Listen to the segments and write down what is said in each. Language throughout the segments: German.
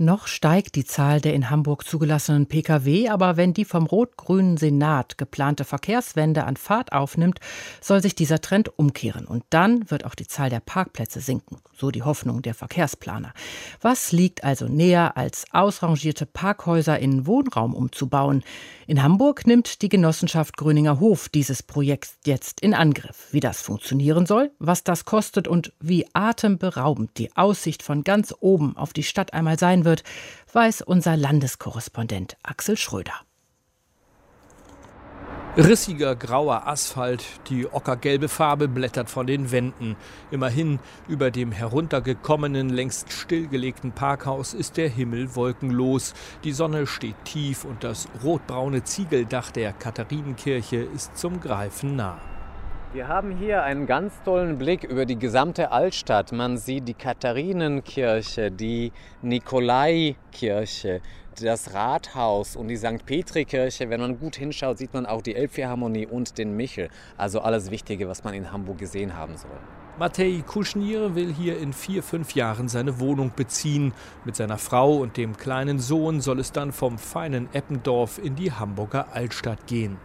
noch steigt die Zahl der in Hamburg zugelassenen Pkw, aber wenn die vom rot-grünen Senat geplante Verkehrswende an Fahrt aufnimmt, soll sich dieser Trend umkehren. Und dann wird auch die Zahl der Parkplätze sinken, so die Hoffnung der Verkehrsplaner. Was liegt also näher, als ausrangierte Parkhäuser in Wohnraum umzubauen? In Hamburg nimmt die Genossenschaft Gröninger Hof dieses Projekt jetzt in Angriff. Wie das funktionieren soll, was das kostet und wie atemberaubend die Aussicht von ganz oben auf die Stadt einmal sein wird, wird, weiß unser Landeskorrespondent Axel Schröder. Rissiger grauer Asphalt, die ockergelbe Farbe blättert von den Wänden. Immerhin, über dem heruntergekommenen, längst stillgelegten Parkhaus ist der Himmel wolkenlos. Die Sonne steht tief und das rotbraune Ziegeldach der Katharinenkirche ist zum Greifen nah. Wir haben hier einen ganz tollen Blick über die gesamte Altstadt. Man sieht die Katharinenkirche, die Nikolaikirche, das Rathaus und die St. Petri-Kirche. Wenn man gut hinschaut, sieht man auch die Elbphilharmonie und den Michel. Also alles Wichtige, was man in Hamburg gesehen haben soll. Matej Kuschnier will hier in vier, fünf Jahren seine Wohnung beziehen. Mit seiner Frau und dem kleinen Sohn soll es dann vom feinen Eppendorf in die Hamburger Altstadt gehen.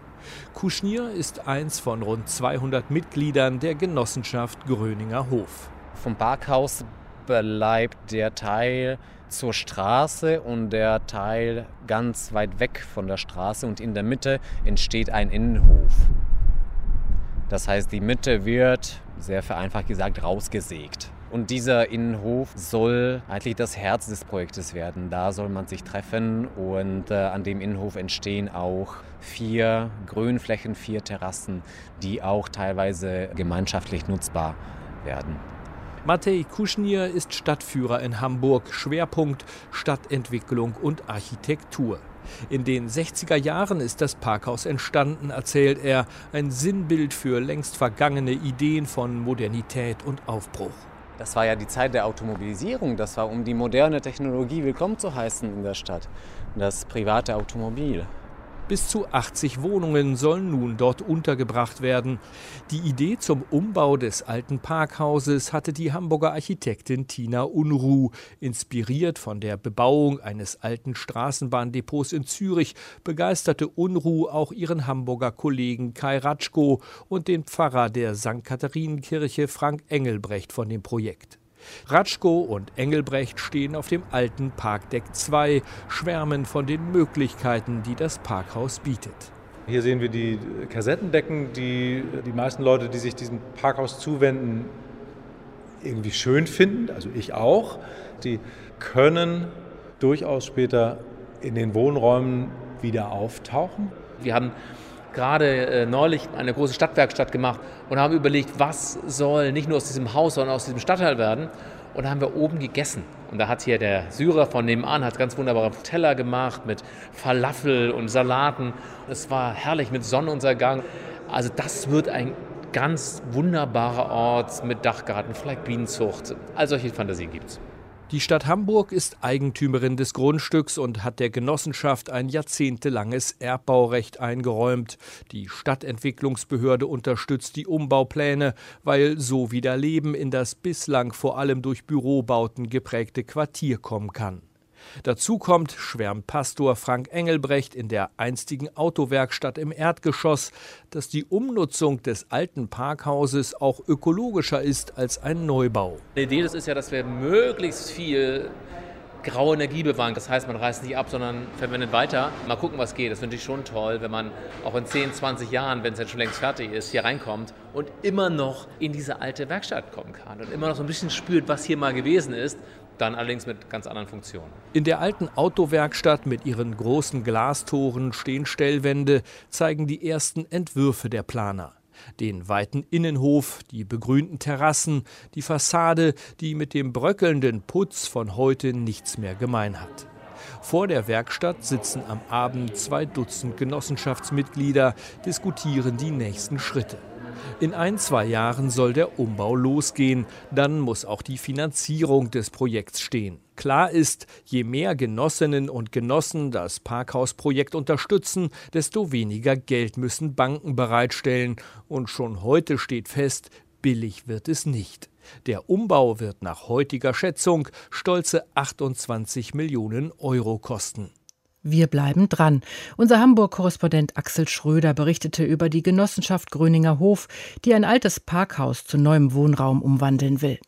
Kuschnier ist eins von rund 200 Mitgliedern der Genossenschaft Gröninger Hof. Vom Parkhaus bleibt der Teil zur Straße und der Teil ganz weit weg von der Straße und in der Mitte entsteht ein Innenhof. Das heißt, die Mitte wird, sehr vereinfacht gesagt, rausgesägt. Und dieser Innenhof soll eigentlich das Herz des Projektes werden. Da soll man sich treffen und äh, an dem Innenhof entstehen auch vier Grünflächen, vier Terrassen, die auch teilweise gemeinschaftlich nutzbar werden. Matej Kuschnier ist Stadtführer in Hamburg, Schwerpunkt Stadtentwicklung und Architektur. In den 60er Jahren ist das Parkhaus entstanden, erzählt er, ein Sinnbild für längst vergangene Ideen von Modernität und Aufbruch. Das war ja die Zeit der Automobilisierung. Das war, um die moderne Technologie willkommen zu heißen in der Stadt. Das private Automobil. Bis zu 80 Wohnungen sollen nun dort untergebracht werden. Die Idee zum Umbau des alten Parkhauses hatte die Hamburger Architektin Tina Unruh. Inspiriert von der Bebauung eines alten Straßenbahndepots in Zürich, begeisterte Unruh auch ihren Hamburger Kollegen Kai Ratschko und den Pfarrer der St. Katharinenkirche Frank Engelbrecht von dem Projekt. Ratschko und Engelbrecht stehen auf dem alten Parkdeck 2, schwärmen von den Möglichkeiten, die das Parkhaus bietet. Hier sehen wir die Kassettendecken, die die meisten Leute, die sich diesem Parkhaus zuwenden, irgendwie schön finden, also ich auch. Die können durchaus später in den Wohnräumen wieder auftauchen. Wir haben gerade äh, neulich eine große Stadtwerkstatt gemacht und haben überlegt, was soll nicht nur aus diesem Haus, sondern aus diesem Stadtteil werden. Und da haben wir oben gegessen. Und da hat hier der Syrer von nebenan hat ganz wunderbare Teller gemacht mit Falafel und Salaten. Es war herrlich mit Sonnenuntergang. Also das wird ein ganz wunderbarer Ort mit Dachgarten, vielleicht Bienenzucht. All solche Fantasien gibt es. Die Stadt Hamburg ist Eigentümerin des Grundstücks und hat der Genossenschaft ein jahrzehntelanges Erbbaurecht eingeräumt. Die Stadtentwicklungsbehörde unterstützt die Umbaupläne, weil so wieder Leben in das bislang vor allem durch Bürobauten geprägte Quartier kommen kann. Dazu kommt, schwärmt Pastor Frank Engelbrecht in der einstigen Autowerkstatt im Erdgeschoss, dass die Umnutzung des alten Parkhauses auch ökologischer ist als ein Neubau. Die Idee ist ja, dass wir möglichst viel graue Energie bewahren. Das heißt, man reißt nicht ab, sondern verwendet weiter. Mal gucken, was geht. Das finde ich schon toll, wenn man auch in 10, 20 Jahren, wenn es jetzt schon längst fertig ist, hier reinkommt und immer noch in diese alte Werkstatt kommen kann und immer noch so ein bisschen spürt, was hier mal gewesen ist dann allerdings mit ganz anderen Funktionen. In der alten Autowerkstatt mit ihren großen Glastoren stehen Stellwände, zeigen die ersten Entwürfe der Planer. Den weiten Innenhof, die begrünten Terrassen, die Fassade, die mit dem bröckelnden Putz von heute nichts mehr gemein hat. Vor der Werkstatt sitzen am Abend zwei Dutzend Genossenschaftsmitglieder, diskutieren die nächsten Schritte. In ein, zwei Jahren soll der Umbau losgehen. Dann muss auch die Finanzierung des Projekts stehen. Klar ist, je mehr Genossinnen und Genossen das Parkhausprojekt unterstützen, desto weniger Geld müssen Banken bereitstellen. Und schon heute steht fest, billig wird es nicht. Der Umbau wird nach heutiger Schätzung stolze 28 Millionen Euro kosten. Wir bleiben dran. Unser Hamburg-Korrespondent Axel Schröder berichtete über die Genossenschaft Gröninger Hof, die ein altes Parkhaus zu neuem Wohnraum umwandeln will.